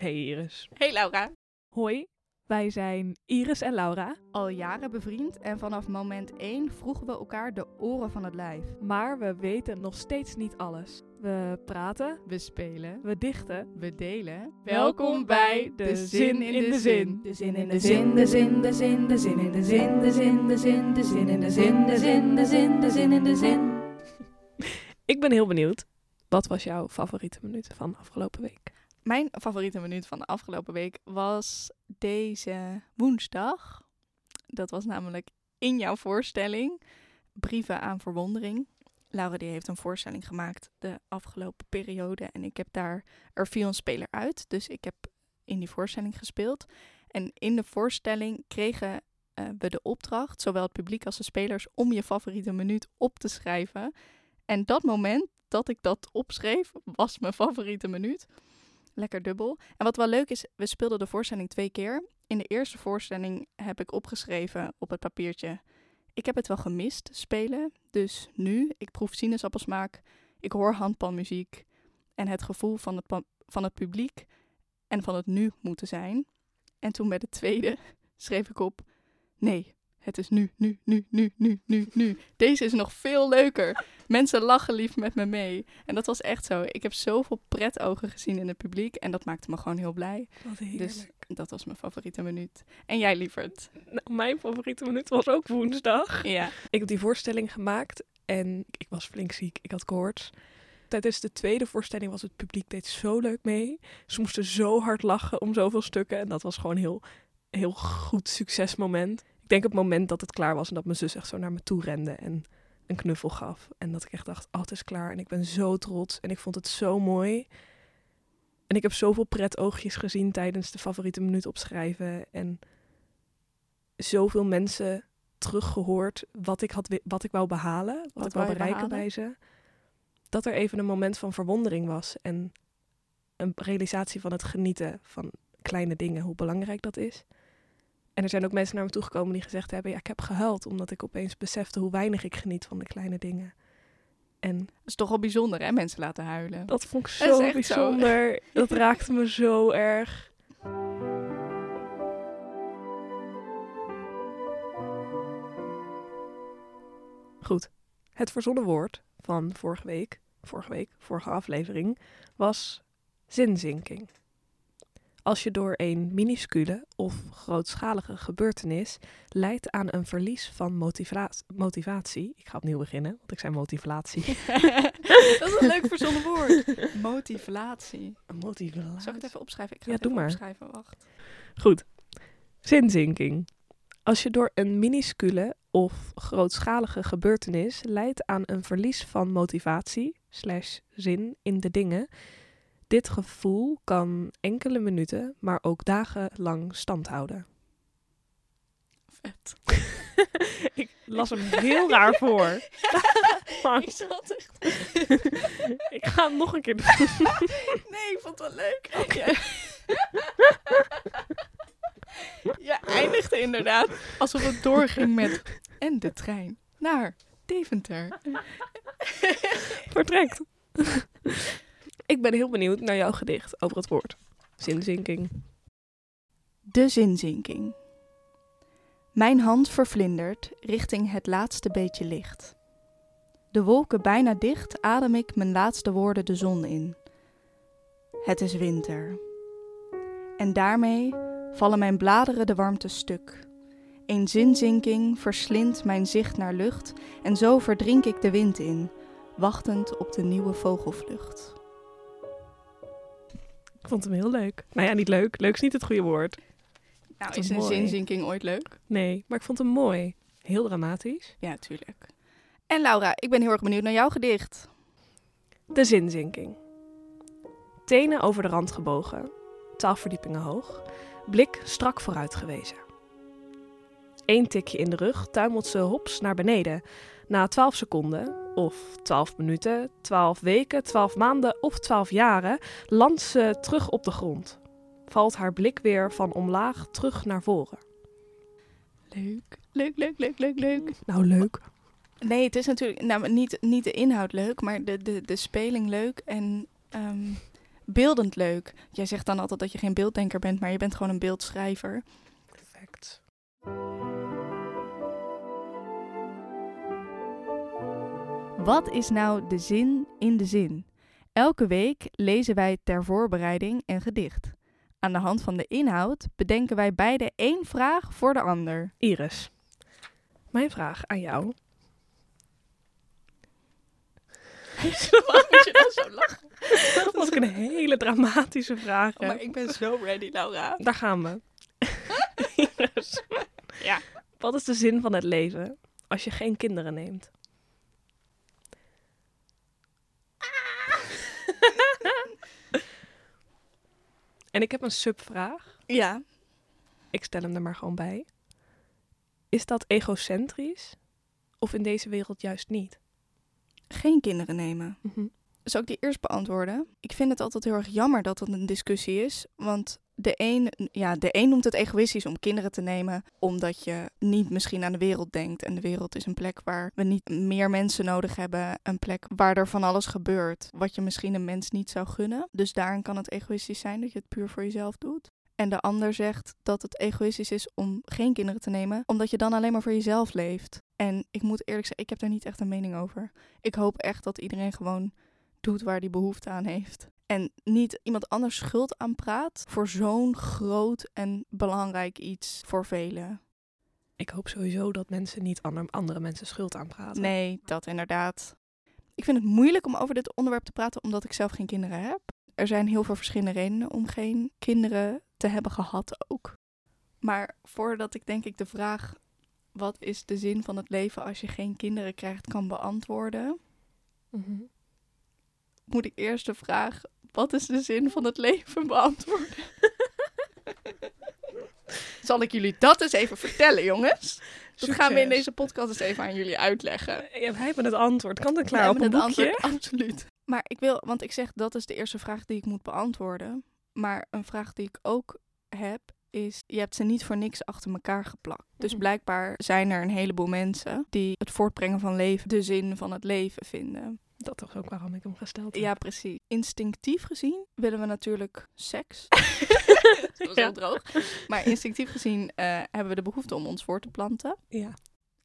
Hey Iris. Hey Laura. Hoi, wij zijn Iris en Laura. Al jaren bevriend en vanaf moment 1 vroegen we elkaar de oren van het lijf. Maar we weten nog steeds niet alles. We praten, We spelen, we dichten. we delen. Welkom bij De Zin in de Zin. De zin in de zin, de zin, de zin, de zin in de zin, de zin, de zin, de zin in de zin, de zin, de zin, de zin in de zin. Ik ben heel benieuwd. Wat was jouw favoriete minuut van afgelopen week? Mijn favoriete minuut van de afgelopen week was deze woensdag. Dat was namelijk in jouw voorstelling Brieven aan Verwondering. Laura die heeft een voorstelling gemaakt de afgelopen periode en ik heb daar, er viel een speler uit, dus ik heb in die voorstelling gespeeld. En in de voorstelling kregen eh, we de opdracht, zowel het publiek als de spelers, om je favoriete minuut op te schrijven. En dat moment dat ik dat opschreef, was mijn favoriete minuut. Lekker dubbel. En wat wel leuk is, we speelden de voorstelling twee keer. In de eerste voorstelling heb ik opgeschreven op het papiertje. Ik heb het wel gemist spelen. Dus nu, ik proef sinaasappelsmaak. Ik hoor handpanmuziek. En het gevoel van het, van het publiek en van het nu moeten zijn. En toen bij de tweede schreef ik op. Nee, het is nu, nu, nu, nu, nu, nu, nu. Deze is nog veel leuker. Mensen lachen lief met me mee. En dat was echt zo. Ik heb zoveel pretogen gezien in het publiek. En dat maakte me gewoon heel blij. Wat Dus dat was mijn favoriete minuut. En jij, lieverd? Nou, mijn favoriete minuut was ook woensdag. Ja. Ik heb die voorstelling gemaakt en ik was flink ziek. Ik had koorts. Tijdens de tweede voorstelling was het publiek deed zo leuk mee. Ze moesten zo hard lachen om zoveel stukken. En dat was gewoon een heel, heel goed succesmoment. Ik denk het moment dat het klaar was en dat mijn zus echt zo naar me toe rende en een knuffel gaf. En dat ik echt dacht, oh, het is klaar. En ik ben zo trots en ik vond het zo mooi. En ik heb zoveel pretoogjes gezien tijdens de favoriete minuut opschrijven. En zoveel mensen teruggehoord wat ik, had, wat ik wou behalen, wat, Wat ik wou bereiken behalen? bij ze. Dat er even een moment van verwondering was en een realisatie van het genieten van kleine dingen, hoe belangrijk dat is. En er zijn ook mensen naar me toegekomen die gezegd hebben, ja, ik heb gehuild omdat ik opeens besefte hoe weinig ik geniet van de kleine dingen. En Dat is toch wel bijzonder, hè? Mensen laten huilen. dat vond ik Dat zo. bijzonder. Dat raakte me zo erg. Goed. Het verzonnen woord van vorige week, vorige week, vorige aflevering, was zinzinking. Als je door een minuscule of grootschalige gebeurtenis leidt aan een verlies van motiva- motivatie. Ik ga opnieuw beginnen, want ik zei motivatie. dat is een leuk verzonnen woord. Motivatie. Motivatie. Zal ik het even opschrijven? Ik ga Ja, het doe even maar. opschrijven. Wacht. Goed. Zinzinking. Als je door een minuscule of grootschalige gebeurtenis leidt aan een verlies van motivatie slash zin in de dingen, dit gevoel kan enkele minuten, maar ook dagenlang stand houden. Vet. Ik las hem heel raar voor. Maar Ik zat echt... ik ga hem nog een keer doen. Nee, ik vond het wel leuk. Ja. Je eindigde inderdaad alsof het doorging met... En de trein naar Deventer. Vertrekt. Ik ben heel benieuwd naar jouw gedicht over het woord. Zinzinking. De zinzinking. Mijn hand vervlindert richting het laatste beetje licht. De wolken bijna dicht adem ik mijn laatste woorden de zon in. Het is winter. En daarmee vallen mijn bladeren de warmte stuk. Een zinzinking verslindt mijn zicht naar lucht en zo verdrink ik de wind in, wachtend op de nieuwe vogelvlucht. Ik vond hem heel leuk. Nou ja, niet leuk. Leuk is niet het goede woord. Nou, is is een mooi. zinzinking ooit leuk? Nee, maar ik vond hem mooi. Heel dramatisch. Ja, tuurlijk. En Laura, ik ben heel erg benieuwd naar jouw gedicht. De zinzinking. Tenen over de rand gebogen, twaalf verdiepingen hoog, blik strak vooruit gewezen. Eén tikje in de rug tuimelt ze hops naar beneden. Na twaalf seconden, of twaalf minuten, twaalf weken, twaalf maanden of twaalf jaren, landt ze terug op de grond. Valt haar blik weer van omlaag terug naar voren. Leuk, leuk, leuk, leuk, leuk, leuk. Nou, leuk. Nee, het is natuurlijk nou, niet, niet de inhoud leuk, maar de, de, de speling leuk. En ehm, beeldend leuk. Jij zegt dan altijd dat je geen beelddenker bent, maar je bent gewoon een beeldschrijver. Perfect. Wat is nou de zin in de zin? Elke week lezen wij ter voorbereiding een gedicht. Aan de hand van de inhoud bedenken wij beide één vraag voor de ander. Iris, mijn vraag aan jou. Waarom moet je dan zo lachen? Dat was een hele dramatische vraag. Oh, maar ik ben zo ready, Laura. Daar gaan we. Iris, Ja. wat is de zin van het leven als je geen kinderen neemt? En ik heb een subvraag. Ja. Ik stel hem er maar gewoon bij. Is dat egocentrisch of in deze wereld juist niet? Geen kinderen nemen. Mhm. Zal ik die eerst beantwoorden? Ik vind het altijd heel erg jammer dat dat een discussie is. Want de een, ja, de een noemt het egoïstisch om kinderen te nemen. Omdat je niet misschien aan de wereld denkt. En de wereld is een plek waar we niet meer mensen nodig hebben. Een plek waar er van alles gebeurt. Wat je misschien een mens niet zou gunnen. Dus daarin kan het egoïstisch zijn dat je het puur voor jezelf doet. En de ander zegt dat het egoïstisch is om geen kinderen te nemen, omdat je dan alleen maar voor jezelf leeft. En ik moet eerlijk zeggen, ik heb daar niet echt een mening over. Ik hoop echt dat iedereen gewoon doet waar die behoefte aan heeft. En niet iemand anders schuld aanpraat voor zo'n groot en belangrijk iets voor velen. Ik hoop sowieso dat mensen niet ander- andere mensen schuld aanpraten. Nee, dat inderdaad. Ik vind het moeilijk om over dit onderwerp te praten omdat ik zelf geen kinderen heb. Er zijn heel veel verschillende redenen om geen kinderen te hebben gehad ook. Maar voordat ik denk ik de vraag wat is de zin van het leven als je geen kinderen krijgt kan beantwoorden, Mhm. Moet ik eerst de vraag wat is de zin van het leven beantwoorden. Zal ik jullie dat eens even vertellen, jongens? Dat gaan we in deze podcast eens even aan jullie uitleggen. Ja, wij hebben het antwoord. Kan We klaar op een het boekje? antwoord, absoluut. Maar ik wil, want ik zeg dat is de eerste vraag die ik moet beantwoorden. Maar een vraag die ik ook heb is, je hebt ze niet voor niks achter elkaar geplakt. Dus Mhm. blijkbaar zijn er een heleboel mensen die het voortbrengen van leven de zin van het leven vinden. Dat is ook waarom ik hem gesteld heb. Ja, precies. Instinctief gezien willen we natuurlijk seks. dat was Ja. heel droog. Maar instinctief gezien eh, hebben we de behoefte om ons voor te planten. Ja.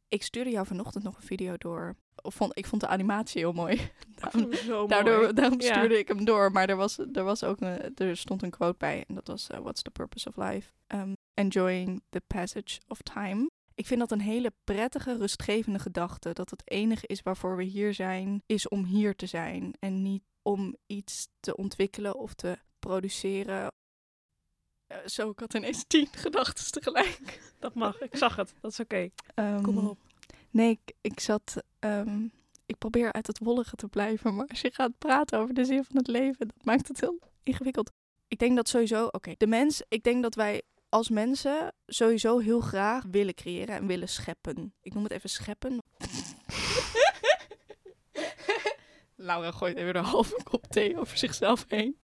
Ik stuurde jou vanochtend nog een video door. Of vond, ik vond de animatie heel mooi. Daarom, vond hem zo daardoor, mooi. daarom Ja. stuurde ik hem door. Maar er, was, er, was ook een, er stond een quote bij. En dat was: eh, What's the purpose of life? Um, enjoying the passage of time. Ik vind dat een hele prettige, rustgevende gedachte. Dat het enige is waarvoor we hier zijn, is om hier te zijn. En niet om iets te ontwikkelen of te produceren. Eh, zo, ik had ineens tien gedachten tegelijk. Dat mag. Ik zag het. Dat is oké. Ehm, Kom maar op. Nee, ik, ik zat. ehm, ik probeer uit het wollige te blijven. Maar als je gaat praten over de zin van het leven, dat maakt het heel ingewikkeld. Ik denk dat sowieso. Oké, de mens. Ik denk dat wij als mensen sowieso heel graag willen creëren en willen scheppen. Ik noem het even scheppen. Laura gooit even een halve kop thee over zichzelf heen.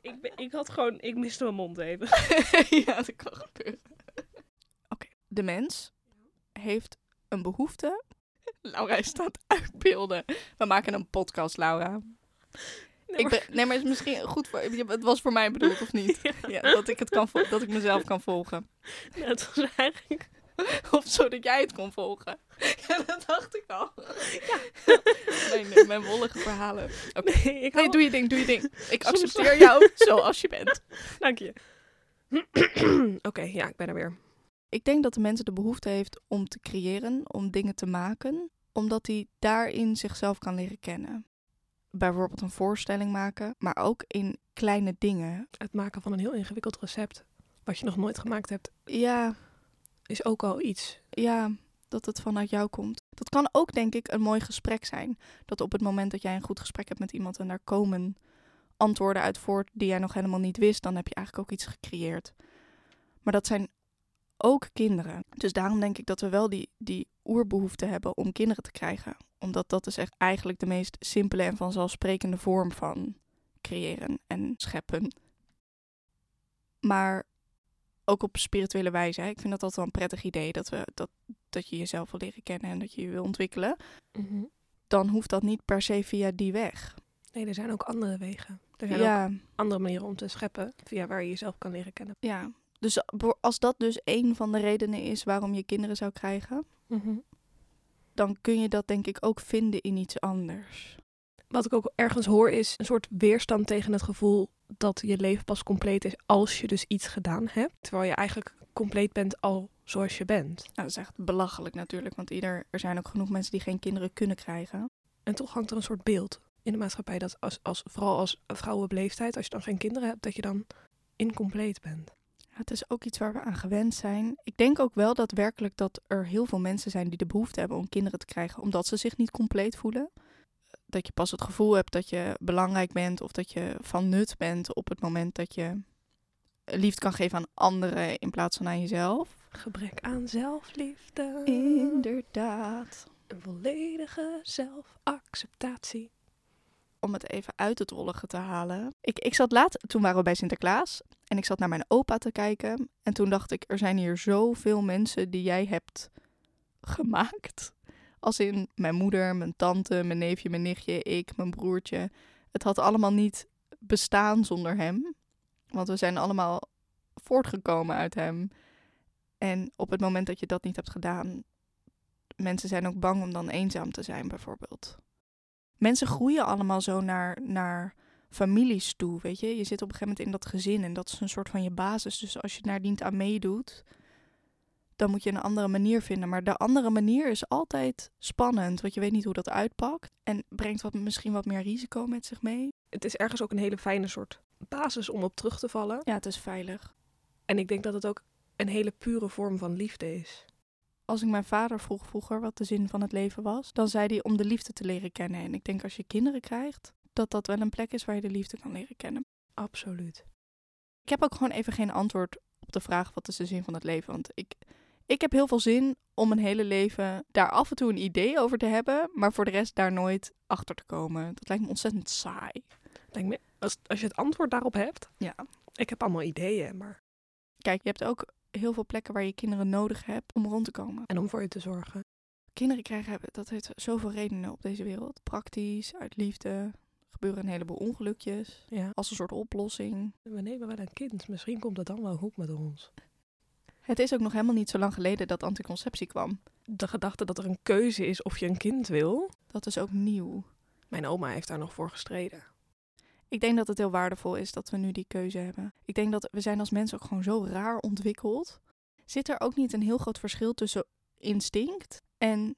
Ik, ben, ik had gewoon... Ik miste mijn mond even. ja, dat kan gebeuren. Oké, de mens heeft een behoefte. Laura hij staat uitbeelden. We maken een podcast, Laura. Ik ben, nee, maar het is misschien goed voor. Het was voor mij bedoeld, of niet? Ja, dat ik het kan dat ik mezelf kan volgen. Ja, het was eigenlijk... Of zodat jij het kon volgen. Ja, dat dacht ik al. Nee, nee, mijn wollige verhalen. Oké. Nee, ik Nee, doe je ding, doe je ding. Ik accepteer jou zoals je bent. Dank je. Oké, ja, ik ben er weer. Ik denk dat de mens de behoefte heeft om te creëren, om dingen te maken, omdat hij daarin zichzelf kan leren kennen. Bijvoorbeeld een voorstelling maken, maar ook in kleine dingen. Het maken van een heel ingewikkeld recept... wat je nog nooit gemaakt hebt... Ja, is ook al iets. ja, dat het vanuit jou komt. Dat kan ook, denk ik, een mooi gesprek zijn. Dat op het moment dat jij een goed gesprek hebt met iemand en daar komen antwoorden uit voort die jij nog helemaal niet wist, dan heb je eigenlijk ook iets gecreëerd. Maar dat zijn ook kinderen. Dus daarom denk ik dat we wel die, die oerbehoefte hebben om kinderen te krijgen. Omdat dat is echt eigenlijk de meest simpele en vanzelfsprekende vorm van creëren en scheppen. Maar ook op spirituele wijze. Ik vind dat altijd wel een prettig idee dat, we, dat, dat je jezelf wil leren kennen en dat je je wil ontwikkelen. Mhm. Dan hoeft dat niet per se via die weg. Nee, er zijn ook andere wegen. Er zijn ook Ja, andere manieren om te scheppen via waar je jezelf kan leren kennen. ja. Dus bo- als dat dus een van de redenen is waarom je kinderen zou krijgen, dan kun je dat denk ik ook vinden in iets anders. Wat ik ook ergens hoor is een soort weerstand tegen het gevoel dat je leven pas compleet is als je dus iets gedaan hebt. Terwijl je eigenlijk compleet bent al zoals je bent. Nou, dat is echt belachelijk natuurlijk, want ieder, er zijn ook genoeg mensen die geen kinderen kunnen krijgen. En toch hangt er een soort beeld in de maatschappij dat als, als, vooral als vrouw op leeftijd, als je dan geen kinderen hebt, dat je dan incompleet bent. Het is ook iets waar we aan gewend zijn. Ik denk ook wel daadwerkelijk dat er heel veel mensen zijn die de behoefte hebben om kinderen te krijgen, omdat ze zich niet compleet voelen. Dat je pas het gevoel hebt dat je belangrijk bent of dat je van nut bent op het moment dat je liefde kan geven aan anderen in plaats van aan jezelf. Gebrek aan zelfliefde. Inderdaad. Een volledige zelfacceptatie. Om het even uit het rollige te halen. Ik, ik zat laat, toen waren we bij Sinterklaas. En ik zat naar mijn opa te kijken. En toen dacht ik, er zijn hier zoveel mensen die jij hebt gemaakt. Als in mijn moeder, mijn tante, mijn neefje, mijn nichtje, ik, mijn broertje. Het had allemaal niet bestaan zonder hem. Want we zijn allemaal voortgekomen uit hem. En op het moment dat je dat niet hebt gedaan, mensen zijn ook bang om dan eenzaam te zijn, bijvoorbeeld. Mensen groeien allemaal zo naar, naar families toe, weet je. Je zit op een gegeven moment in dat gezin en dat is een soort van je basis. Dus als je daar dient aan meedoet, dan moet je een andere manier vinden. Maar de andere manier is altijd spannend, want je weet niet hoe dat uitpakt. En brengt wat, misschien wat meer risico met zich mee. Het is ergens ook een hele fijne soort basis om op terug te vallen. Ja, het is veilig. En ik denk dat het ook een hele pure vorm van liefde is. Als ik mijn vader vroeg vroeger wat de zin van het leven was, dan zei hij om de liefde te leren kennen. En ik denk als je kinderen krijgt, dat dat wel een plek is waar je de liefde kan leren kennen. Absoluut. Ik heb ook gewoon even geen antwoord op de vraag wat is de zin van het leven. Want ik, ik heb heel veel zin om mijn hele leven daar af en toe een idee over te hebben, maar voor de rest daar nooit achter te komen. Dat lijkt me ontzettend saai. Denk me, als, als je het antwoord daarop hebt. Ja. Ik heb allemaal ideeën, maar. Kijk, je hebt ook heel veel plekken waar je kinderen nodig hebt om rond te komen. En om voor je te zorgen. Kinderen krijgen, hebben- dat heeft zoveel redenen op deze wereld. Praktisch, uit liefde, er gebeuren een heleboel ongelukjes. Ja. Als een soort oplossing. We nemen wel een kind. Misschien komt het dan wel goed met ons. Het is ook nog helemaal niet zo lang geleden dat anticonceptie kwam. De gedachte dat er een keuze is of je een kind wil. Dat is ook nieuw. Mijn oma heeft daar nog voor gestreden. Ik denk dat het heel waardevol is dat we nu die keuze hebben. Ik denk dat we zijn als mensen ook gewoon zo raar ontwikkeld. Zit er ook niet een heel groot verschil tussen instinct en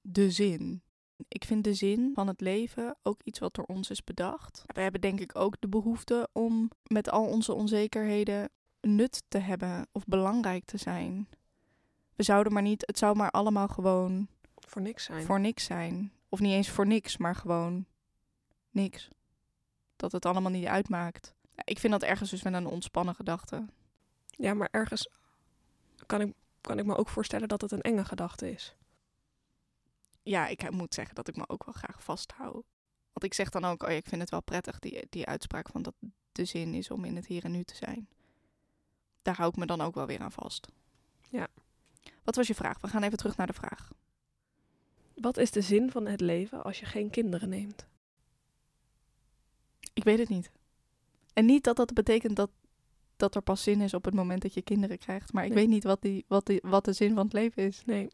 de zin? Ik vind de zin van het leven ook iets wat door ons is bedacht. We hebben denk ik ook de behoefte om met al onze onzekerheden nut te hebben of belangrijk te zijn. We zouden maar niet, het zou maar allemaal gewoon Voor niks zijn. voor niks zijn. Of niet eens voor niks, maar gewoon niks. Dat het allemaal niet uitmaakt. Ik vind dat ergens dus wel een ontspannen gedachte. Ja, maar ergens kan ik, kan ik me ook voorstellen dat het een enge gedachte is. Ja, ik moet zeggen dat ik me ook wel graag vasthoud. Want ik zeg dan ook, oh ja, ik vind het wel prettig, die, die uitspraak van dat de zin is om in het hier en nu te zijn. Daar hou ik me dan ook wel weer aan vast. Ja. Wat was je vraag? We gaan even terug naar de vraag. Wat is de zin van het leven als je geen kinderen neemt? Ik weet het niet. En niet dat dat betekent dat, dat er pas zin is op het moment dat je kinderen krijgt. Maar ik Nee. weet niet wat, die, wat, die, wat de zin van het leven is. Nee.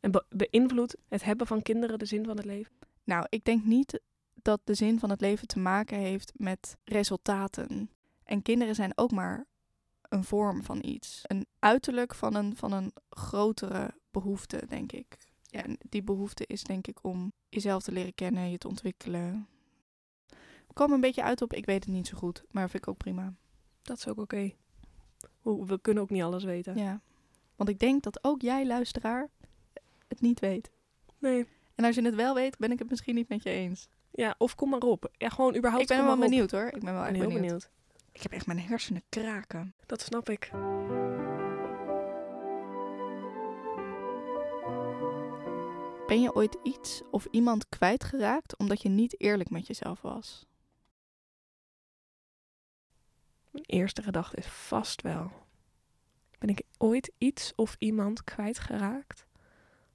En be- beïnvloedt het hebben van kinderen de zin van het leven? Nou, ik denk niet dat de zin van het leven te maken heeft met resultaten. En kinderen zijn ook maar een vorm van iets. Een uiterlijk van een, van een grotere behoefte, denk ik. Ja, en die behoefte is denk ik om jezelf te leren kennen, je te ontwikkelen. Ik kwam een beetje uit op, ik weet het niet zo goed, maar vind ik ook prima. Dat is ook oké. We kunnen ook niet alles weten. Ja. Want ik denk dat ook jij, luisteraar, het niet weet. Nee. En als je het wel weet, ben ik het misschien niet met je eens. Ja, of kom maar op. Ja, gewoon überhaupt ik ben kom wel benieuwd hoor. Ik ben wel echt heel benieuwd. benieuwd. Ik heb echt mijn hersenen kraken. Dat snap ik. Ben je ooit iets of iemand kwijtgeraakt omdat je niet eerlijk met jezelf was? Mijn eerste gedachte is vast wel. Ben ik ooit iets of iemand kwijtgeraakt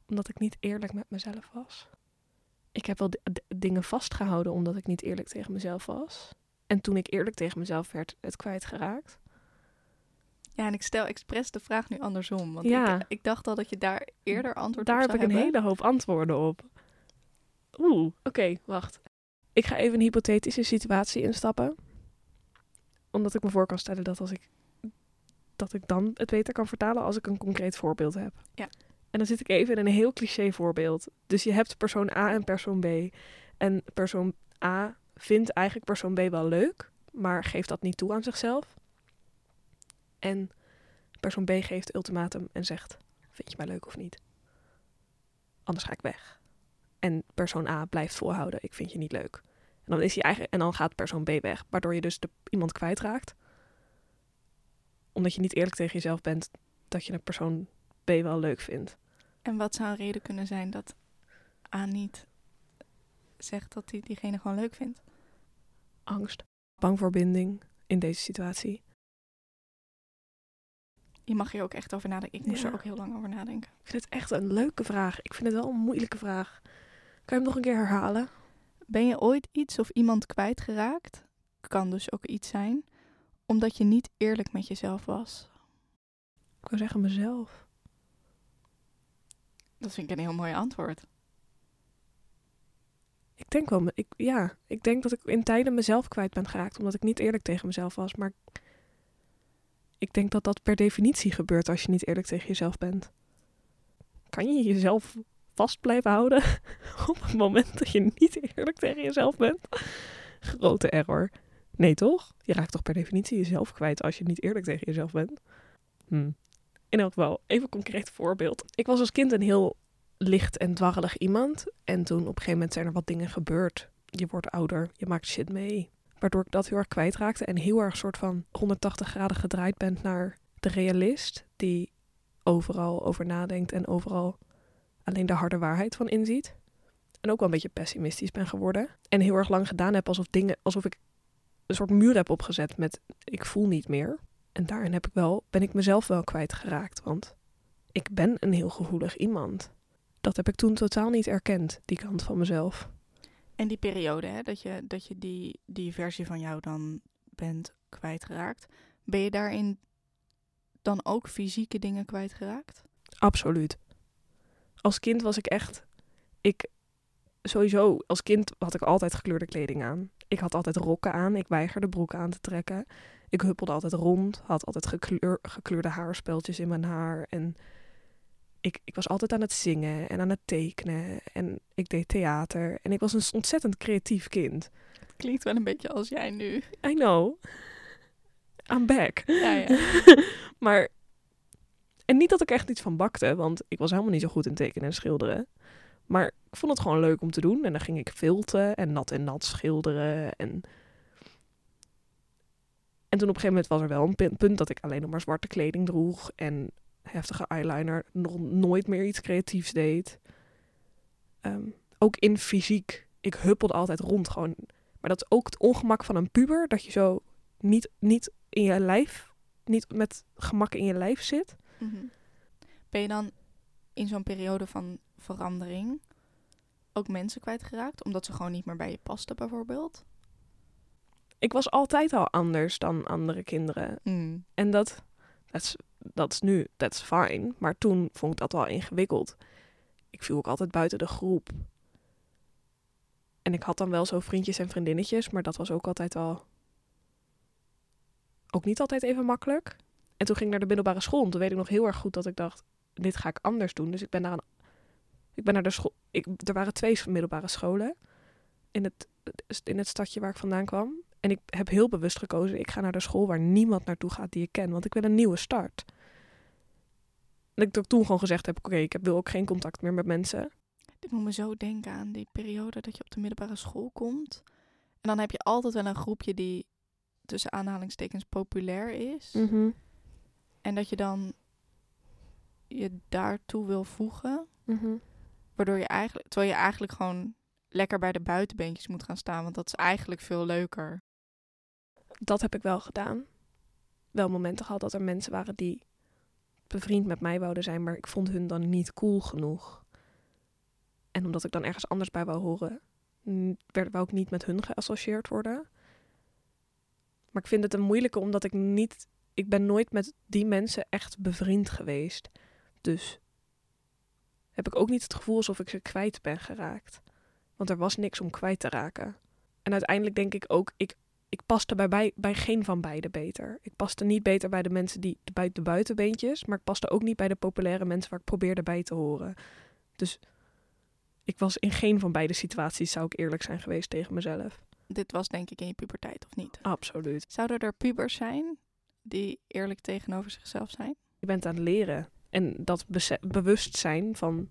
omdat ik niet eerlijk met mezelf was? Ik heb wel dingen vastgehouden omdat ik niet eerlijk tegen mezelf was. En toen ik eerlijk tegen mezelf werd, het kwijtgeraakt. Ja, en ik stel expres de vraag nu andersom. Want Ja. ik, ik dacht al dat je daar eerder antwoord Daar op heb zou ik een hele hoop antwoorden op. Oeh, oké, wacht. Ik ga even een hypothetische situatie instappen. Omdat ik me voor kan stellen dat als ik dat ik dan het beter kan vertalen als ik een concreet voorbeeld heb. Ja. En dan zit ik even in een heel cliché voorbeeld. Dus je hebt persoon A en persoon B. En persoon A vindt eigenlijk persoon B wel leuk, maar geeft dat niet toe aan zichzelf. En persoon B geeft ultimatum en zegt: Vind je mij leuk of niet? Anders ga ik weg. En persoon A blijft volhouden: Ik vind je niet leuk. En dan, is hij eigenlijk, en dan gaat persoon B weg, waardoor je dus de, iemand kwijtraakt. Omdat je niet eerlijk tegen jezelf bent dat je een persoon B wel leuk vindt. En wat zou een reden kunnen zijn dat A niet zegt dat hij diegene gewoon leuk vindt? Angst, bang voor binding in deze situatie. Je mag hier ook echt over nadenken. Ik moest Ja. er ook heel lang over nadenken. Ik vind het echt een leuke vraag. Ik vind het wel een moeilijke vraag. Kan je hem nog een keer herhalen? Ben je ooit iets of iemand kwijtgeraakt? Kan dus ook iets zijn, omdat je niet eerlijk met jezelf was. Ik wil zeggen mezelf. Dat vind ik een heel mooi antwoord. Ik denk wel, ik, ja, ik denk dat ik in tijden mezelf kwijt ben geraakt, omdat ik niet eerlijk tegen mezelf was. Maar ik denk dat dat per definitie gebeurt als je niet eerlijk tegen jezelf bent. Kan je jezelf vast blijven houden op het moment dat je niet eerlijk tegen jezelf bent? Grote error. Nee, toch? Je raakt toch per definitie jezelf kwijt als je niet eerlijk tegen jezelf bent? Hm. In elk geval, even een concreet voorbeeld. Ik was als kind een heel licht en dwarrelig iemand. En toen op een gegeven moment zijn er wat dingen gebeurd. Je wordt ouder, je maakt shit mee. Waardoor ik dat heel erg kwijtraakte en heel erg soort van 180 graden gedraaid ben naar de realist. Die overal over nadenkt en overal alleen de harde waarheid van inziet. En ook wel een beetje pessimistisch ben geworden. En heel erg lang gedaan heb alsof dingen, alsof ik een soort muur heb opgezet met ik voel niet meer. En daarin heb ik wel, ben ik mezelf wel kwijtgeraakt. Want ik ben een heel gevoelig iemand. Dat heb ik toen totaal niet erkend, die kant van mezelf. En die periode, hè, dat je, dat je die, die versie van jou dan bent kwijtgeraakt. Ben je daarin dan ook fysieke dingen kwijtgeraakt? Absoluut. Als kind was ik echt. Ik. Sowieso, als kind had ik altijd gekleurde kleding aan. Ik had altijd rokken aan. Ik weigerde broeken aan te trekken. Ik huppelde altijd rond. Had altijd gekleur, gekleurde haarspeltjes in mijn haar. En ik, ik was altijd aan het zingen en aan het tekenen. En ik deed theater. En ik was een ontzettend creatief kind. Het klinkt wel een beetje als jij nu. I know. I'm back. Ja, ja. maar. En niet dat ik echt iets van bakte, want ik was helemaal niet zo goed in tekenen en schilderen. Maar ik vond het gewoon leuk om te doen. En dan ging ik filten en nat en nat schilderen. En, en toen op een gegeven moment was er wel een punt dat ik alleen nog maar zwarte kleding droeg. En heftige eyeliner. Nog nooit meer iets creatiefs deed. Ehm, ook in fysiek. Ik huppelde altijd rond gewoon. Maar dat is ook het ongemak van een puber. Dat je zo niet, niet in je lijf, niet met gemak in je lijf zit. Mhm. Ben je dan in zo'n periode van verandering ook mensen kwijtgeraakt? Omdat ze gewoon niet meer bij je pasten, bijvoorbeeld? Ik was altijd al anders dan andere kinderen. Mm. En dat, dat, is, dat is nu, that's fine. Maar toen vond ik dat wel ingewikkeld. Ik viel ook altijd buiten de groep. En ik had dan wel zo vriendjes en vriendinnetjes, maar dat was ook altijd al... Ook niet altijd even makkelijk. En toen ging ik naar de middelbare school. En toen weet ik nog heel erg goed dat ik dacht, dit ga ik anders doen. Dus ik ben naar een... Ik ben naar de school... Ik, er waren twee middelbare scholen in het, in het stadje waar ik vandaan kwam. En ik heb heel bewust gekozen, ik ga naar de school waar niemand naartoe gaat die ik ken. Want ik wil een nieuwe start. En ik toen gewoon gezegd heb, oké, ik wil ook geen contact meer met mensen. Ik moet me zo denken aan die periode dat je op de middelbare school komt. En dan heb je altijd wel een groepje die tussen aanhalingstekens populair is. Mhm. En dat je dan je daartoe wil voegen. Mhm. Waardoor je eigenlijk, terwijl je eigenlijk gewoon lekker bij de buitenbeentjes moet gaan staan. Want dat is eigenlijk veel leuker. Dat heb ik wel gedaan. Wel momenten gehad dat er mensen waren die bevriend met mij wouden zijn, maar ik vond hun dan niet cool genoeg. En omdat ik dan ergens anders bij wou horen, werd, wou ik niet met hun geassocieerd worden. Maar ik vind het een moeilijke omdat ik niet... Ik ben nooit met die mensen echt bevriend geweest. Dus heb ik ook niet het gevoel alsof ik ze kwijt ben geraakt. Want er was niks om kwijt te raken. En uiteindelijk denk ik ook, ik, ik paste bij, bij, bij geen van beide beter. Ik paste niet beter bij de mensen die de, bui- de buitenbeentjes, maar ik paste ook niet bij de populaire mensen waar ik probeerde bij te horen. Dus ik was in geen van beide situaties, zou ik eerlijk zijn geweest tegen mezelf. Dit was denk ik in je puberteit, of niet? Absoluut. Zouden er pubers zijn die eerlijk tegenover zichzelf zijn? Je bent aan het leren. En dat bewustzijn van,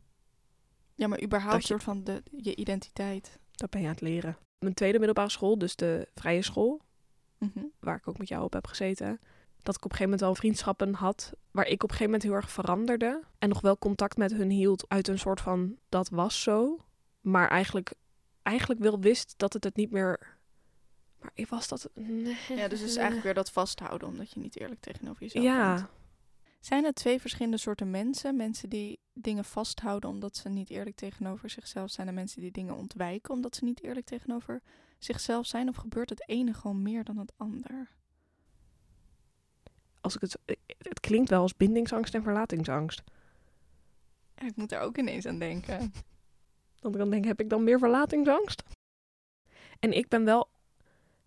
Ja, maar überhaupt je- soort van de, je identiteit. dat ben je aan het leren. Mijn tweede middelbare school, dus de vrije school, Mhm. waar ik ook met jou op heb gezeten. Dat ik op een gegeven moment wel vriendschappen had. Waar ik op een gegeven moment heel erg veranderde. En nog wel contact met hun hield uit een soort van dat was zo. Maar eigenlijk, eigenlijk wel wist dat het het niet meer. Maar ik was dat. Nee. Ja, dus het is eigenlijk weer dat vasthouden, omdat je niet eerlijk tegenover jezelf bent. Ja, Zijn er twee verschillende soorten mensen? Mensen die dingen vasthouden omdat ze niet eerlijk tegenover zichzelf zijn... en mensen die dingen ontwijken omdat ze niet eerlijk tegenover zichzelf zijn? Of gebeurt het ene gewoon meer dan het ander? als ik het, het klinkt wel als bindingsangst en verlatingsangst. Ja, ik moet daar ook ineens aan denken. Want ik dan denk, heb ik dan meer verlatingsangst? En ik ben wel,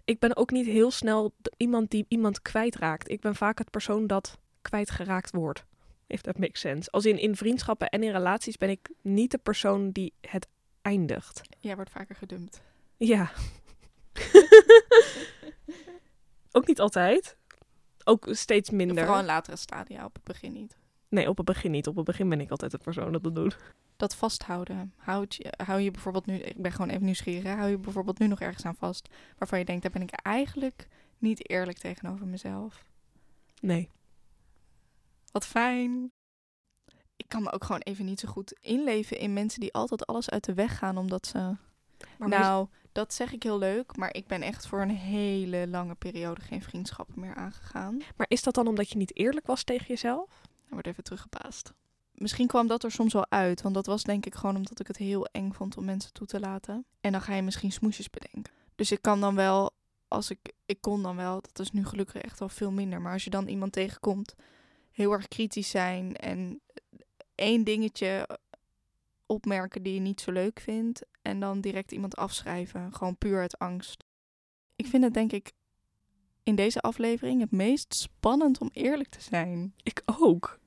ik ben ook niet heel snel iemand die iemand kwijtraakt. Ik ben vaak het persoon dat kwijtgeraakt wordt. If that makes sense. Als in, in vriendschappen en in relaties ben ik niet de persoon die het eindigt. Jij wordt vaker gedumpt. Ja. ook niet altijd. Ook steeds minder. Vooral in latere stadia, op het begin niet. Nee, op het begin niet. Op het begin ben ik altijd de persoon dat dat doet. Dat vasthouden. Houd je, hou je bijvoorbeeld nu, ik ben gewoon even nieuwsgierig, hè? hou je bijvoorbeeld nu nog ergens aan vast waarvan je denkt, daar ben ik eigenlijk niet eerlijk tegenover mezelf. Nee. Wat fijn. Ik kan me ook gewoon even niet zo goed inleven in mensen die altijd alles uit de weg gaan omdat ze. Maar nou, dat zeg ik heel leuk, maar ik ben echt voor een hele lange periode geen vriendschappen meer aangegaan. maar is dat dan omdat je niet eerlijk was tegen jezelf? Er wordt even teruggepaast. Misschien kwam dat er soms wel uit, want dat was denk ik gewoon omdat ik het heel eng vond om mensen toe te laten. En dan ga je misschien smoesjes bedenken. Dus ik kan dan wel, als ik, ik kon dan wel, dat is nu gelukkig echt wel veel minder. Maar als je dan iemand tegenkomt, heel erg kritisch zijn en één dingetje opmerken die je niet zo leuk vindt. En dan direct iemand afschrijven, gewoon puur uit angst. Ik vind het denk ik in deze aflevering het meest spannend om eerlijk te zijn Ik ook.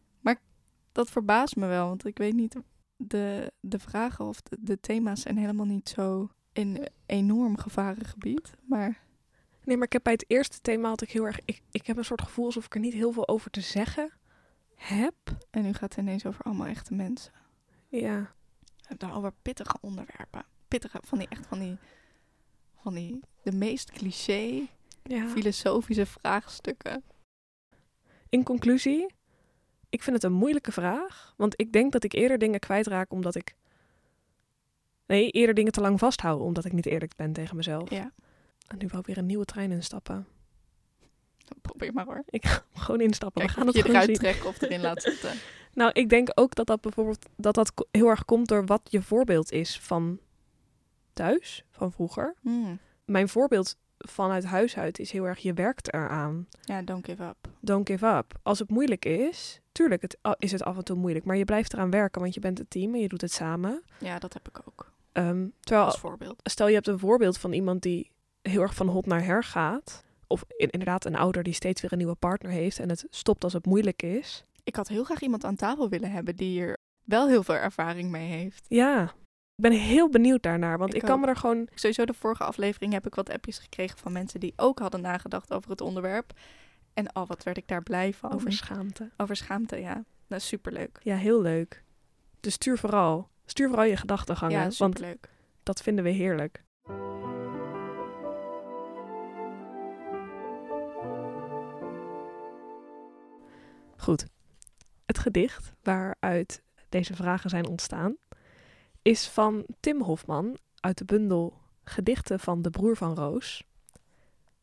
dat verbaast me wel, want ik weet niet, de, de vragen of de, de thema's zijn helemaal niet zo in een enorm gevaren gebied. Maar Nee, maar ik heb bij het eerste thema had ik heel erg... Ik, ik heb een soort gevoel alsof ik er niet heel veel over te zeggen heb. en nu gaat het ineens over allemaal echte mensen. Ja. We hebben het over pittige onderwerpen. Pittige, van die echt van die, van die, de meest cliché ja. filosofische vraagstukken. In conclusie, ik vind het een moeilijke vraag. Want ik denk dat ik eerder dingen kwijtraak omdat ik... Nee, eerder dingen te lang vasthoud omdat ik niet eerlijk ben tegen mezelf. Ja, En nu wou ik weer een nieuwe trein instappen. probeer maar hoor. Ik ga gewoon instappen. Kijk We gaan het je eruit zien. trekken of erin laat zitten. Nou, ik denk ook dat dat bijvoorbeeld dat dat heel erg komt door wat je voorbeeld is van thuis, van vroeger. Hmm. Mijn voorbeeld vanuit huis uit is heel erg je werkt eraan. Ja, don't give up. Don't give up. Als het moeilijk is, tuurlijk het, is het af en toe moeilijk, maar je blijft eraan werken, want je bent een team en je doet het samen. Ja, dat heb ik ook. Ehm, terwijl Als voorbeeld. stel je hebt een voorbeeld van iemand die heel erg van hot naar her gaat, of in- inderdaad een ouder die steeds weer een nieuwe partner heeft en het stopt als het moeilijk is. Ik had heel graag iemand aan tafel willen hebben die er wel heel veel ervaring mee heeft. Ja, ik ben heel benieuwd daarnaar, want Ik ik, kan me er gewoon Sowieso de vorige aflevering heb ik wat appjes gekregen van mensen die ook hadden nagedacht over het onderwerp. En oh, wat werd ik daar blij van. over schaamte. Over schaamte, ja. Dat is superleuk. Ja, heel leuk. Dus stuur vooral. Stuur vooral je gedachtegangen, Ja, want superleuk. dat vinden we heerlijk. Goed. Het gedicht waaruit deze vragen zijn ontstaan is van Tim Hofman uit de bundel Gedichten van de broer van Roos.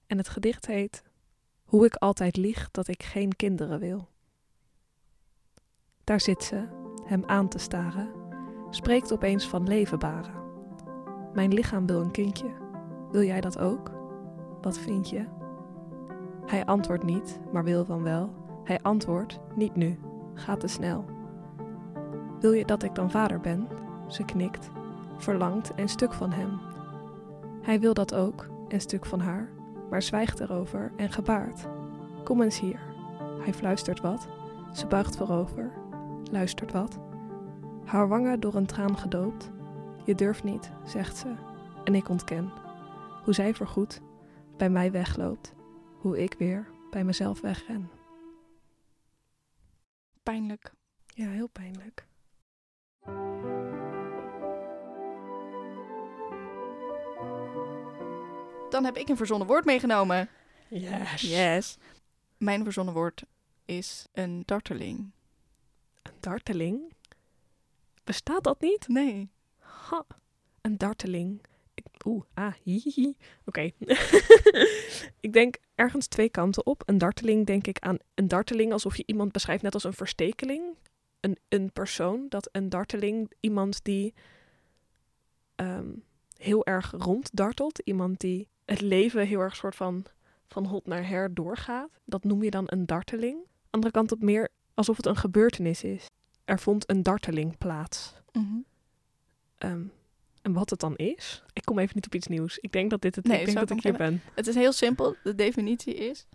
En het gedicht heet Hoe ik altijd lieg dat ik geen kinderen wil. Daar zit ze, hem aan te staren, spreekt opeens van leven baren. Mijn lichaam wil een kindje. Wil jij dat ook? Wat vind je? Hij antwoordt niet, maar wil dan wel. Hij antwoordt niet nu, gaat te snel. Wil je dat ik dan vader ben? Ze knikt, verlangt een stuk van hem. Hij wil dat ook, een stuk van haar, maar zwijgt erover en gebaart. Kom eens hier. Hij fluistert wat. Ze buigt voorover, luistert wat. Haar wangen door een traan gedoopt. Je durft niet, zegt ze, en ik ontken. Hoe zij voorgoed bij mij wegloopt, hoe ik weer bij mezelf wegren. Pijnlijk. Ja, heel pijnlijk. Dan heb ik een verzonnen woord meegenomen. Yes. Yes. Mijn verzonnen woord is een darteling. Een darteling? Bestaat dat niet? Nee. Ha, een darteling. Oeh, ah, hihihi. Oké. ik denk ergens twee kanten op. Een darteling denk ik aan een darteling alsof je iemand beschrijft net als een verstekeling. Een, een persoon, dat een darteling, iemand die ehm, heel erg ronddartelt. Iemand die het leven heel erg soort van van hot naar her doorgaat. Dat noem je dan een darteling. Andere kant op meer alsof het een gebeurtenis is. Er vond een darteling plaats. Mhm. Ehm, en wat het dan is? Ik kom even niet op iets nieuws. Ik denk dat dit het Nee, ik denk dat ik hier ben. Het is heel simpel. De definitie is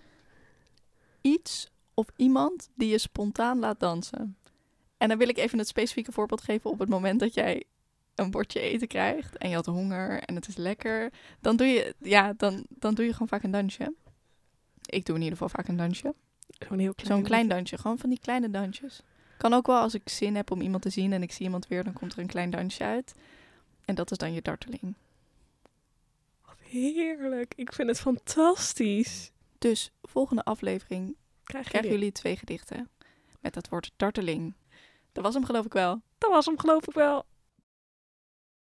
iets of iemand die je spontaan laat dansen. En dan wil ik even het specifieke voorbeeld geven op het moment dat jij een bordje eten krijgt en je had honger en het is lekker. Dan doe je, ja, dan, dan doe je gewoon vaak een dansje. Ik doe in ieder geval vaak een dansje. Zo'n heel klein. Zo'n klein dansje, gewoon van die kleine dansjes. Kan ook wel als ik zin heb om iemand te zien en ik zie iemand weer, dan komt er een klein dansje uit. En dat is dan je darteling. Heerlijk. Ik vind het fantastisch. Dus volgende aflevering Krijgen krijgen jullie... twee gedichten met het woord darteling. Dat was hem geloof ik wel. Dat was hem geloof ik wel.